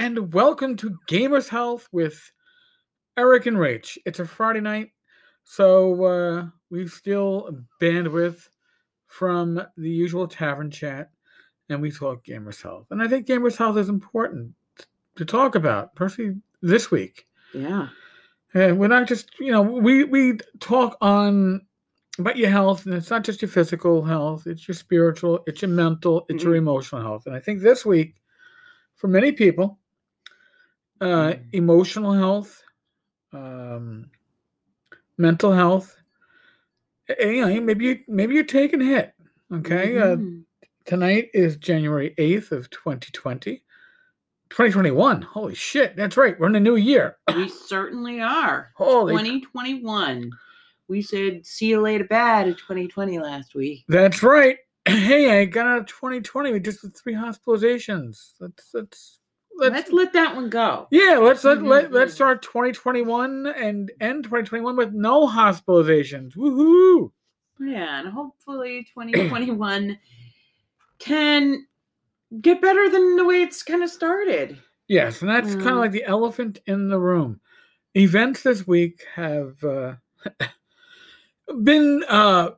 And welcome to Gamers Health with Eric and Rach. It's a Friday night, so uh, we still bandwidth from the usual tavern chat, and we talk Gamers Health. And I think Gamers Health is important to talk about, personally, this week. Yeah. And we're not just, you know, we we talk on about your health, and it's not just your physical health; it's your spiritual, it's your mental, it's your emotional health. And I think this week, for many people, uh, Mm. emotional health, um, mental health, you know, maybe you maybe you're taking a hit. Okay, uh, Mhm. tonight is January eighth of 2020. 2021. Holy shit, that's right. We're in a new year. we certainly are. Holy 2021. We said see you later bad in 2020 last week. That's right. Hey, I got out of 2020 with just with three hospitalizations. Let's let's let's, Let's, let that one go. yeah, let's let, Mhm, let let's start 2021 and end 2021 with no hospitalizations. Woohoo! Yeah, and hopefully 2021 can get better than the way it's kind of started. Yes, and that's kind of Mm. like the elephant in the room. Events this week have uh, been uh,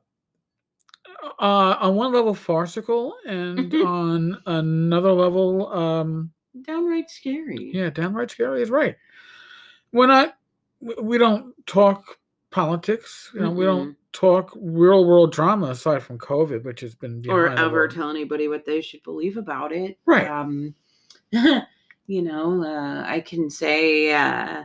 uh, on one level farcical and on another level um, Downright scary. Yeah, downright scary is right. We're not. We don't talk politics. You know, we don't talk real world drama aside from COVID, which has been Or ever tell anybody what they should believe about it. Right. Um, you know, uh, I can say uh,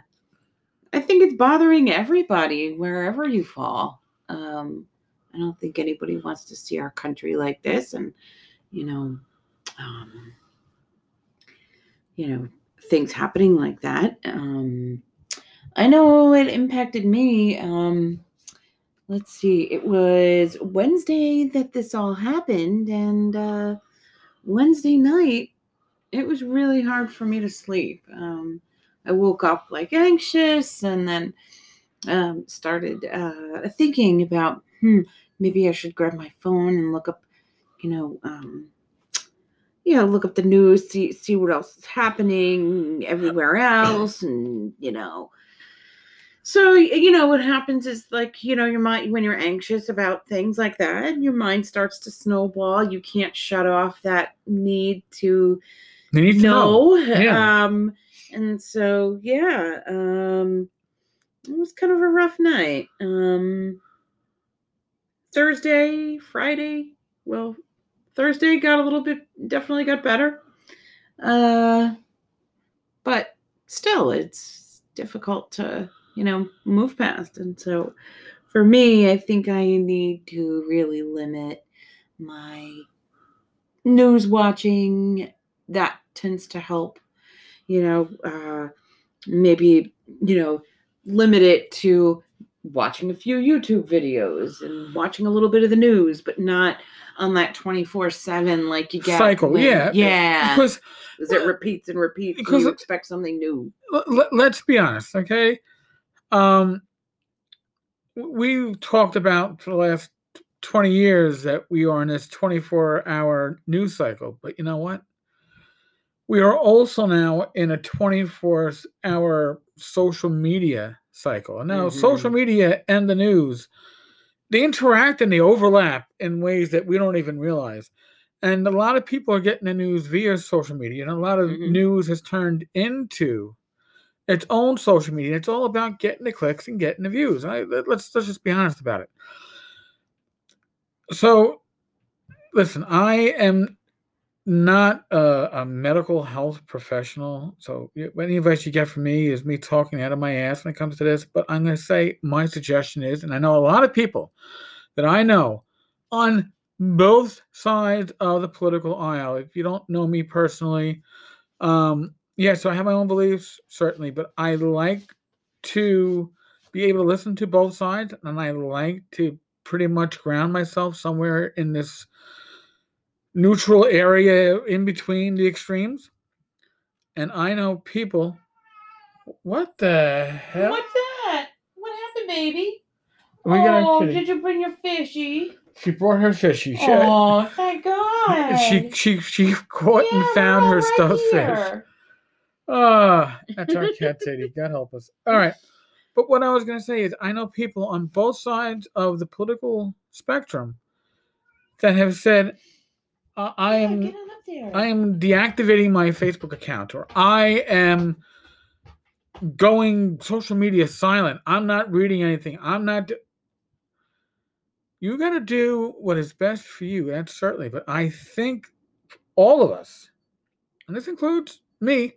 I think it's bothering everybody wherever you fall. Um, I don't think anybody wants to see our country like this, and you know, um, you know, things happening like that. Um, I know it impacted me. Um, let's see, it was Wednesday that this all happened, and uh, Wednesday night, it was really hard for me to sleep. Um, I woke up like anxious and then um, started uh, thinking about, hmm, maybe I should grab my phone and look up, you know, um, yeah, look up the news, see see what else is happening everywhere else, and you know. So you know what happens is like you know your mind when you're anxious about things like that, your mind starts to snowball. You can't shut off that need to You need to know. know. Yeah. Um, and so yeah, um, it was kind of a rough night. Um, Thursday, Friday, well, Thursday got a little bit, definitely got better. Uh, but still, it's difficult to, you know, move past. And so for me, I think I need to really limit my news watching. That tends to help, you know, uh, maybe, you know, limit it to watching a few YouTube videos and watching a little bit of the news, but not on that 24 7 like you get. Cycle, when- yeah. Yeah. Because Because it repeats and repeats because and you expect something new. let, let's be honest, okay? Um, we talked about for the last 20 years that we are in this 24 hour news cycle, but you know what? We are also now in a 24 hour social media cycle. And now, social Mhm. media and the news, they interact and they overlap in ways that we don't even realize. And a lot of people are getting the news via social media, and a lot of Mhm. news has turned into its own social media. It's all about getting the clicks and getting the views. I, let's let's just be honest about it. So, listen, I am not a, a medical health professional. So, any advice you get from me is me talking out of my ass when it comes to this. But I'm going to say my suggestion is, and I know a lot of people that I know on both sides of the political aisle. If you don't know me personally, um, yeah, so I have my own beliefs, certainly, but I like to be able to listen to both sides, and I like to pretty much ground myself somewhere in this neutral area in between the extremes. And I know people. What the hell? What's that? What happened, baby? We oh, did you bring your fishy? She brought her fishy. She, Oh, thank God. she she she caught and found her all stuffed right fish. here. Ah, that's our cat Sadie. God help us. All right. But what I was going to say is, I know people on both sides of the political spectrum that have said, uh, "I am, get on up there. I am deactivating my Facebook account," or "I am going social media silent. I'm not reading anything. I'm not." Do-. You got to do what is best for you. That's certainly. But I think all of us, and this includes me,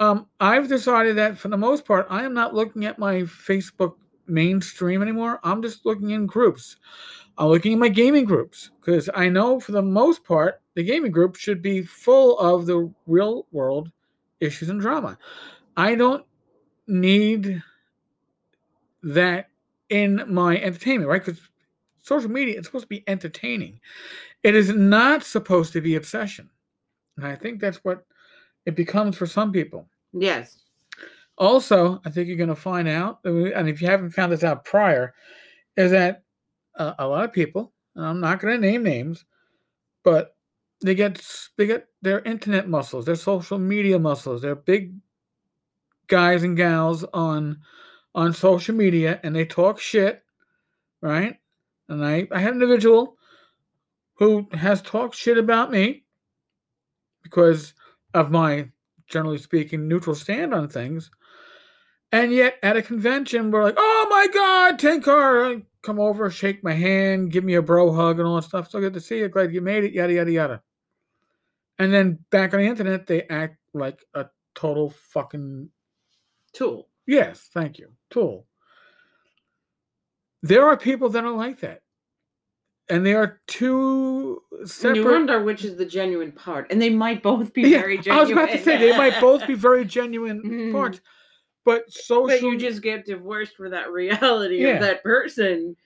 um, I've decided that for the most part, I am not looking at my Facebook mainstream anymore. I'm just looking in groups. I'm looking at my gaming groups because I know for the most part, the gaming group should be full of the real world issues and drama. I don't need that in my entertainment, right? Because social media is supposed to be entertaining. It is not supposed to be obsession. And I think that's what it becomes for some people. yes. Also, I think you're going to find out, and if you haven't found this out prior, is that uh, a lot of people, and I'm not going to name names, but they get they get their internet muscles, their social media muscles, they're big guys and gals on on social media, and they talk shit, right? And I I had an individual who has talked shit about me because of my generally speaking neutral stand on things. And yet at a convention, we're like, oh my God, Tenkar, come over, shake my hand, give me a bro hug and all that stuff. So good to see you. Glad you made it, yada, yada, yada. And then back on the internet, they act like a total fucking, Tool. yes, thank you, tool. There are people that are like that. And they are two And separate. you wonder which is the genuine part, and they might both be Yeah, very I genuine. was about to say they might both be very genuine Mhm. parts, but social. But you just get divorced for that reality Yeah. of that person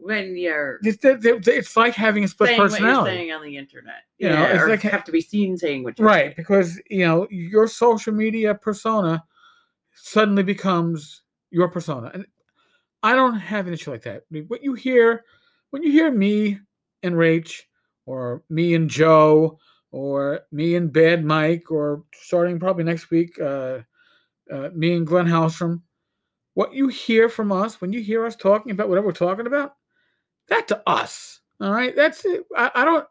when you're it's, it's- it's like having a split saying what you're personality. saying on the internet. You know, yeah, it's or like- have to be seen saying what you're right saying. because you know your social media persona suddenly becomes your persona and i don't have an issue like that I mean, what you hear when you hear me and rach or me and joe or me and bad mike or starting probably next week uh, uh, me and glenn Hallstrom, what you hear from us when you hear us talking about whatever we're talking about, that to us all right that's it i, I don't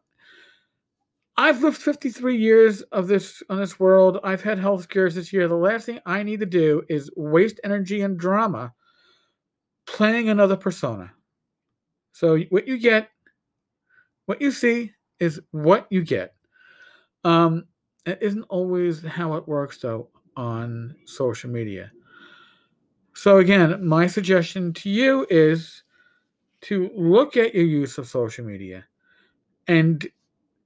I've lived 53 years of this on this world. I've had health scares this year. The last thing I need to do is waste energy and drama playing another persona. So what you get, what you see is what you get. Um, it isn't always how it works though on social media. So again, my suggestion to you is to look at your use of social media and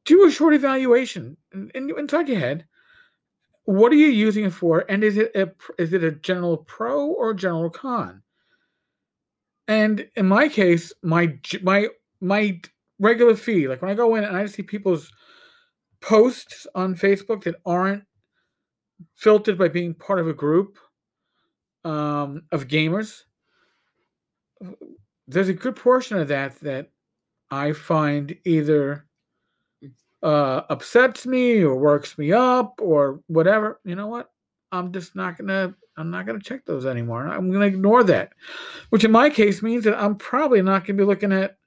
do a short evaluation in, in- inside your head. What are you using it for, and is it a is it a general pro or general con? And in my case, my my my regular feed, like when I go in and I see people's posts on Facebook that aren't filtered by being part of a group um, of gamers, there's a good portion of that that I find either uh, upsets me or works me up or whatever. You know what? I'm just not gonna. I'm not gonna check those anymore. I'm gonna ignore that, which in my case means that I'm probably not gonna be looking at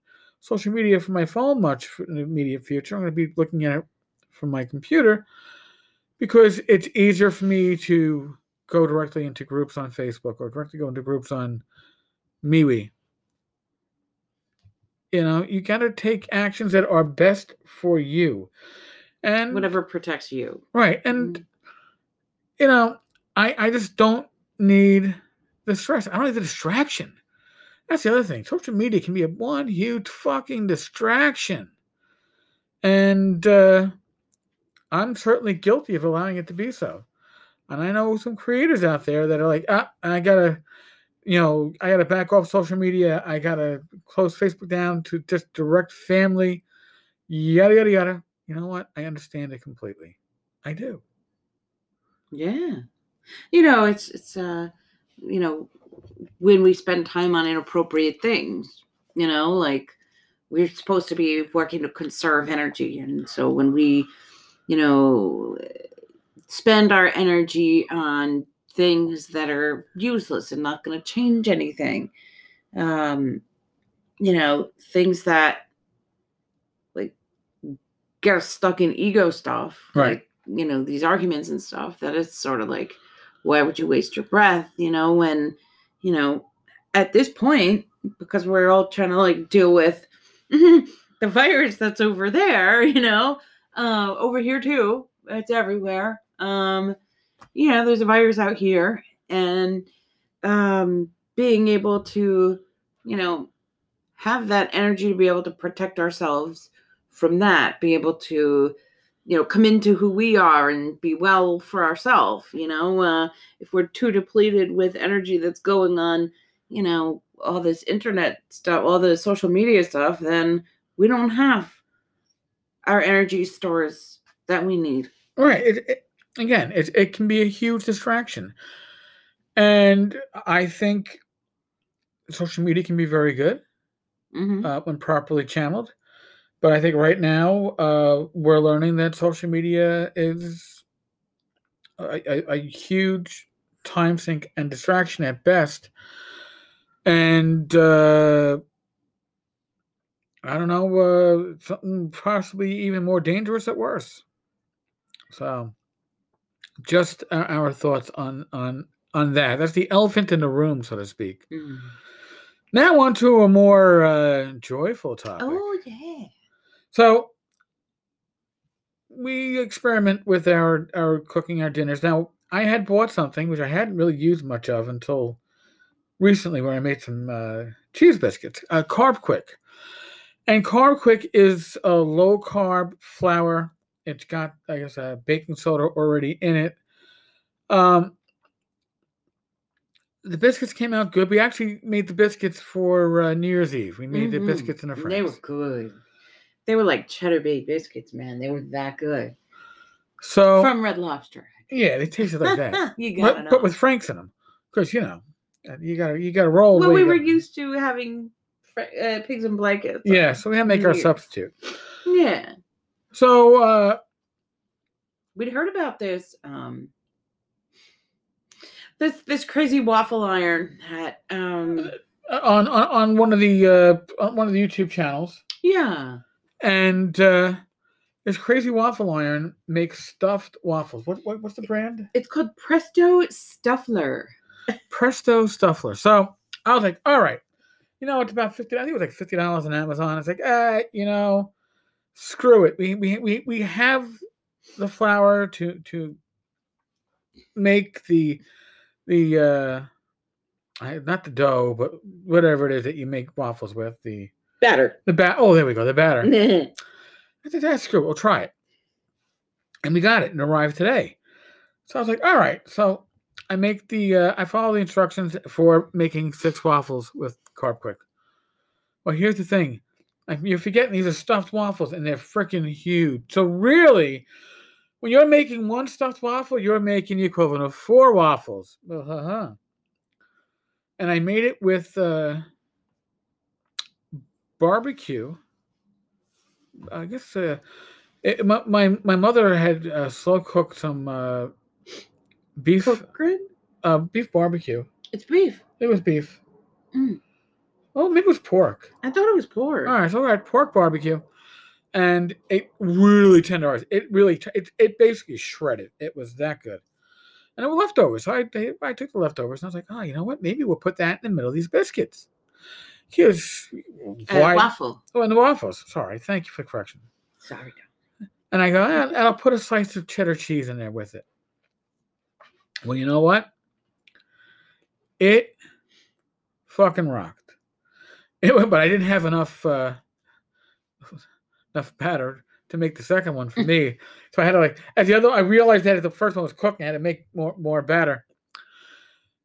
social media from my phone much in the immediate future. I'm gonna be looking at it from my computer because it's easier for me to go directly into groups on Facebook or directly go into groups on MeWe. You know, you got to take actions that are best for you. And Whatever protects you. right, and you know, I I just don't need the stress. I don't need the distraction. That's the other thing. Social media can be a one huge fucking distraction. And uh, I'm certainly guilty of allowing it to be so. And I know some creators out there that are like, ah, I gotta, you know, I gotta back off social media. I gotta close Facebook down to just direct family, yada yada yada. You know what? I understand it completely. I do. Yeah. You know, it's it's uh you know, when we spend time on inappropriate things, you know, like we're supposed to be working to conserve energy and so when we, you know, spend our energy on things that are useless and not going to change anything. Um, you know, things that like get us stuck in ego stuff, Right. Like, you know, these arguments and stuff. That it's sort of like, why would you waste your breath? You know, when, you know, at this point, because we're all trying to like deal with the virus that's over there, you know, uh, over here too. It's everywhere. Um, you know, there's a virus out here, and um, being able to, you know, have that energy to be able to protect ourselves from that, be able to, you know, come into who we are and be well for ourselves. You know, uh, if we're too depleted with energy that's going on, you know, all this internet stuff, all the social media stuff, then we don't have our energy stores that we need. Right. It, it, again, it, it can be a huge distraction. And I think social media can be very good hmm uh, when properly channeled. But I think right now uh, we're learning that social media is a, a, a huge time sink and distraction at best. And uh, I don't know, uh, something possibly even more dangerous at worst. So, just our, our thoughts on on on that. That's the elephant in the room, so to speak. Mm. Now on to a more uh, joyful topic. Oh yeah. So we experiment with our our cooking our dinners. Now I had bought something which I hadn't really used much of until recently, when I made some uh, cheese biscuits. Uh, Carbquik, and Carbquik is a low carb flour. It's got I guess a baking soda already in it. Um, the biscuits came out good. We actually made the biscuits for uh, New Year's Eve. We made Mhm. the biscuits in a fridge. They were good. They were like cheddar bay biscuits, man. They were that good. So From Red Lobster. yeah, they tasted like that. you gotta but, but with Franks in them, because you know, you gotta you gotta roll. well, we were used to having uh, pigs and blankets. Yeah, so we had to make our Weird. substitute. Yeah. So uh, We'd heard about this um this this crazy waffle iron that um on, on on one of the uh, on one of the YouTube channels, yeah. and uh, this crazy waffle iron makes stuffed waffles. What, what what's the brand? It's called Presto Stuffler. Presto Stuffler. So I was like, all right, you know, it's about fifty. I think it was like fifty dollars on Amazon. It's like, ah, you know, screw it. We we we we have the flour to to make the the uh not the dough, but whatever it is that you make waffles with. The batter. the bat. Oh, there we go. The batter. I said, that's screw. it, We'll try it. And we got it and arrived today. So I was like, all right. So I make the, uh, I follow the instructions for making six waffles with Carbquik. Well, here's the thing. You're forgetting these are stuffed waffles and they're freaking huge. So really, when you're making one stuffed waffle, you're making the equivalent of four waffles. Uh-huh. And I made it with uh, barbecue. I guess uh, it, my, my my mother had uh, slow cooked some uh, beef uh, beef barbecue. It's beef. It was beef. Mm. Oh, maybe it was pork. I thought it was pork. All right, so I had pork barbecue, and it really tenderized. It really it it basically shredded. It was that good, and it was leftovers. So I I, took the leftovers and I was like, oh, you know what? Maybe we'll put that in the middle of these biscuits. Here's why. waffle. Oh, and the waffles. Sorry, thank you for the correction. Sorry. And I go, "Ah, and I'll put a slice of cheddar cheese in there with it. Well, you know what? It fucking rocked. It went, but I didn't have enough uh, enough batter to make the second one for me. So I had to like as the other I realized that the first one was cooking, I had to make more more batter.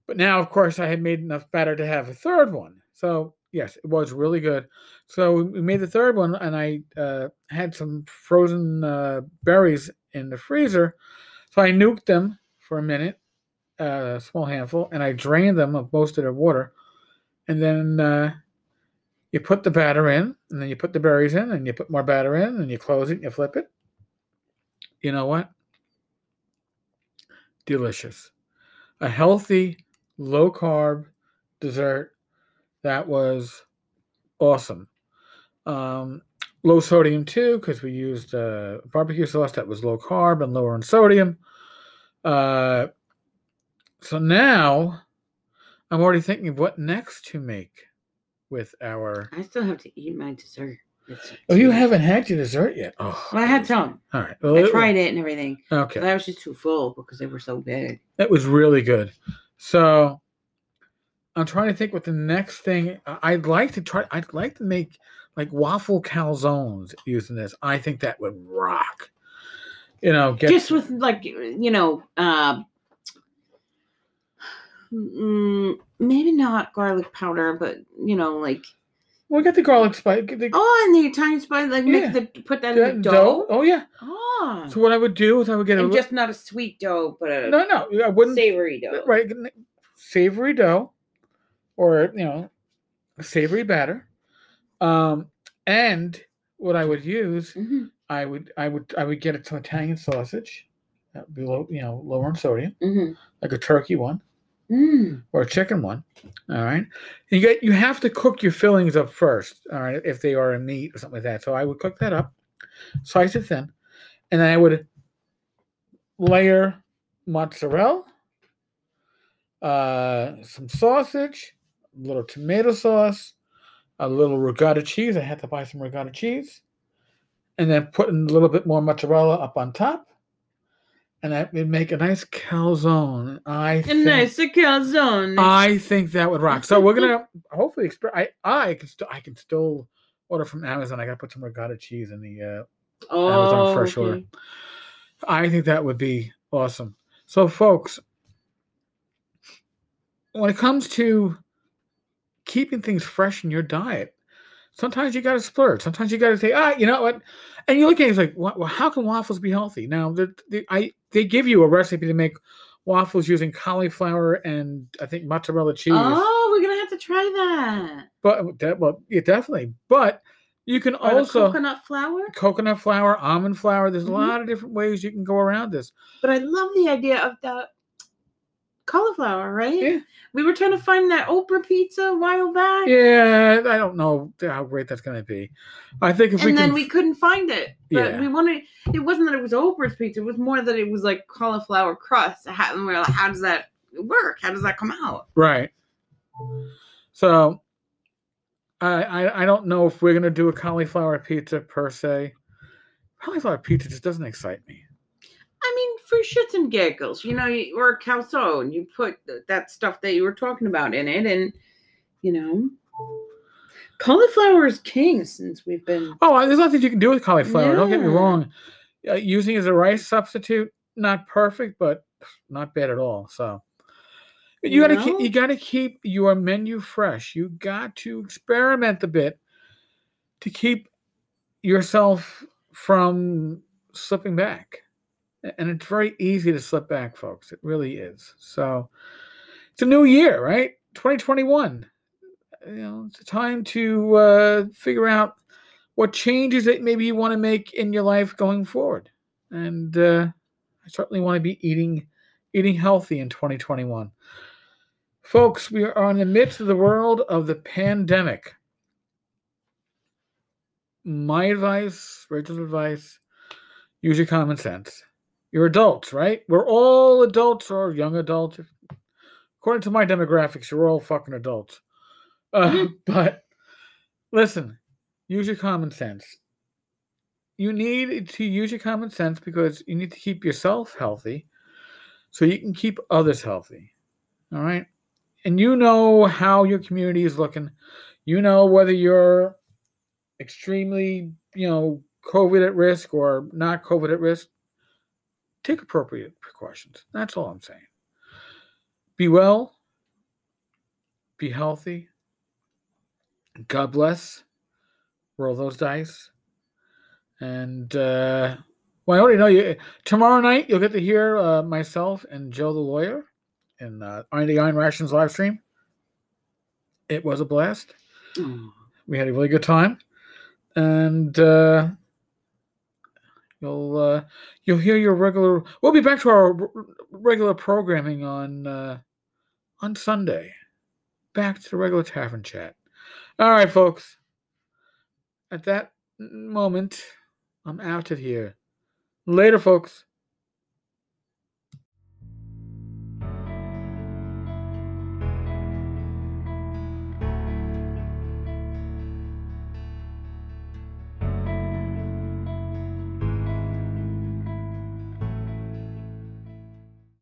But now, of course, I had made enough batter to have a third one. So yes, it was really good. So we made the third one, and I uh, had some frozen uh, berries in the freezer. So I nuked them for a minute, uh, a small handful, and I drained them of most of their water. And then uh, you put the batter in, and then you put the berries in, and you put more batter in, and you close it, and you flip it. You know what? delicious. A healthy, low carb dessert that was awesome. Um, low sodium too, because we used uh, barbecue sauce that was low carb and lower in sodium. Uh, so now I'm already thinking of what next to make with our. I still have to eat my dessert. It's Oh, you haven't had your dessert yet. Oh, Well, I had some. All right. Well, I it- tried it and everything. Okay. I was just too full because they were so big. That was really good. So I'm trying to think what the next thing I'd like to try. I'd like to make like waffle calzones using this. I think that would rock. You know, get just with like you know, uh, mm, maybe not garlic powder, but you know, like we got the garlic spice. the- oh, and the Italian spice, like Yeah. make the put that that in the dough. Oh yeah. Oh, So what I would do is I would get a and li- just not a sweet dough, but a no no I wouldn't savory dough. right savory dough or you know savory batter um and what i would use Mhm, i would i would i would get some italian sausage that would be low you know lower in sodium mhm. like a turkey one Mm. or a chicken one all right you get you have to cook your fillings up first all right if they are a meat or something like that so i would cook that up slice it thin and then i would layer mozzarella uh, some sausage, a little tomato sauce, a little ricotta cheese. I had to buy some ricotta cheese, and then put in a little bit more mozzarella up on top, and that would make a nice calzone. I A think, nice calzone. I think that would rock. So we're gonna hopefully exper- I I can still I can still order from Amazon. I gotta put some ricotta cheese in the. Uh, oh, Amazon fresh order. okay. I think that would be awesome. So, folks, when it comes to keeping things fresh in your diet, sometimes you got to splurge. Sometimes you got to say, ah, you know what? And you look at it, it's like, well, how can waffles be healthy? Now, the, the, I they give you a recipe to make waffles using cauliflower and I think mozzarella cheese. Oh, we're gonna have to try that. But that, well, yeah, definitely. But you can Or also coconut flour. coconut flour, almond flour. There's Mhm. a lot of different ways you can go around this. But I love the idea of the cauliflower, right? Yeah. We were trying to find that Oprah pizza a while back. Yeah, I don't know how great that's going to be. I think if we and then can, we couldn't find it. But Yeah. we wanted it wasn't that it was Oprah's pizza, it was more that it was like cauliflower crust. How, and we are like, how does that work? How does that come out? right. So, I, I I don't know if we're going to do a cauliflower pizza per se. Cauliflower pizza just doesn't excite me. I mean, for shits and giggles, you know, you- or a calzone, you put th- that stuff that you were talking about in it, and you know, cauliflower is king since we've been. Oh, there's nothing you can do with cauliflower. Don't get me Yeah. wrong. Uh, using it as a rice substitute, not perfect, but not bad at all. So. You You gotta keep you gotta keep your menu fresh. You got to experiment a bit to keep yourself from slipping back. And it's very easy to slip back, folks. It really is. So it's a new year, right? 2021. You know, it's a time to uh, figure out what changes that maybe you want to make in your life going forward. And uh, I certainly want to be eating eating healthy in 2021. Folks, we are in the midst of the world of the pandemic. My advice, Rachel's advice, use your common sense. You're adults, right? We're all adults or young adults. According to my demographics, you're all fucking adults. Uh, but listen, use your common sense. You need to use your common sense because you need to keep yourself healthy so you can keep others healthy. All right. And you know how your community is looking. You know whether you're extremely, you know, COVID at risk or not COVID at risk. Take appropriate precautions. That's all I'm saying. Be well. Be healthy. God bless. Roll those dice. And uh, well, I already know you. Tomorrow night, you'll get to hear uh, myself and Joe the lawyer in uh, the Iron Rations live stream. It was a blast. Oh, We had a really good time, and uh, You'll uh, you'll hear your regular. We'll be back to our r- regular programming on uh, on Sunday. Back to the regular tavern chat. All right, folks. At that moment, I'm out of here. Later, folks.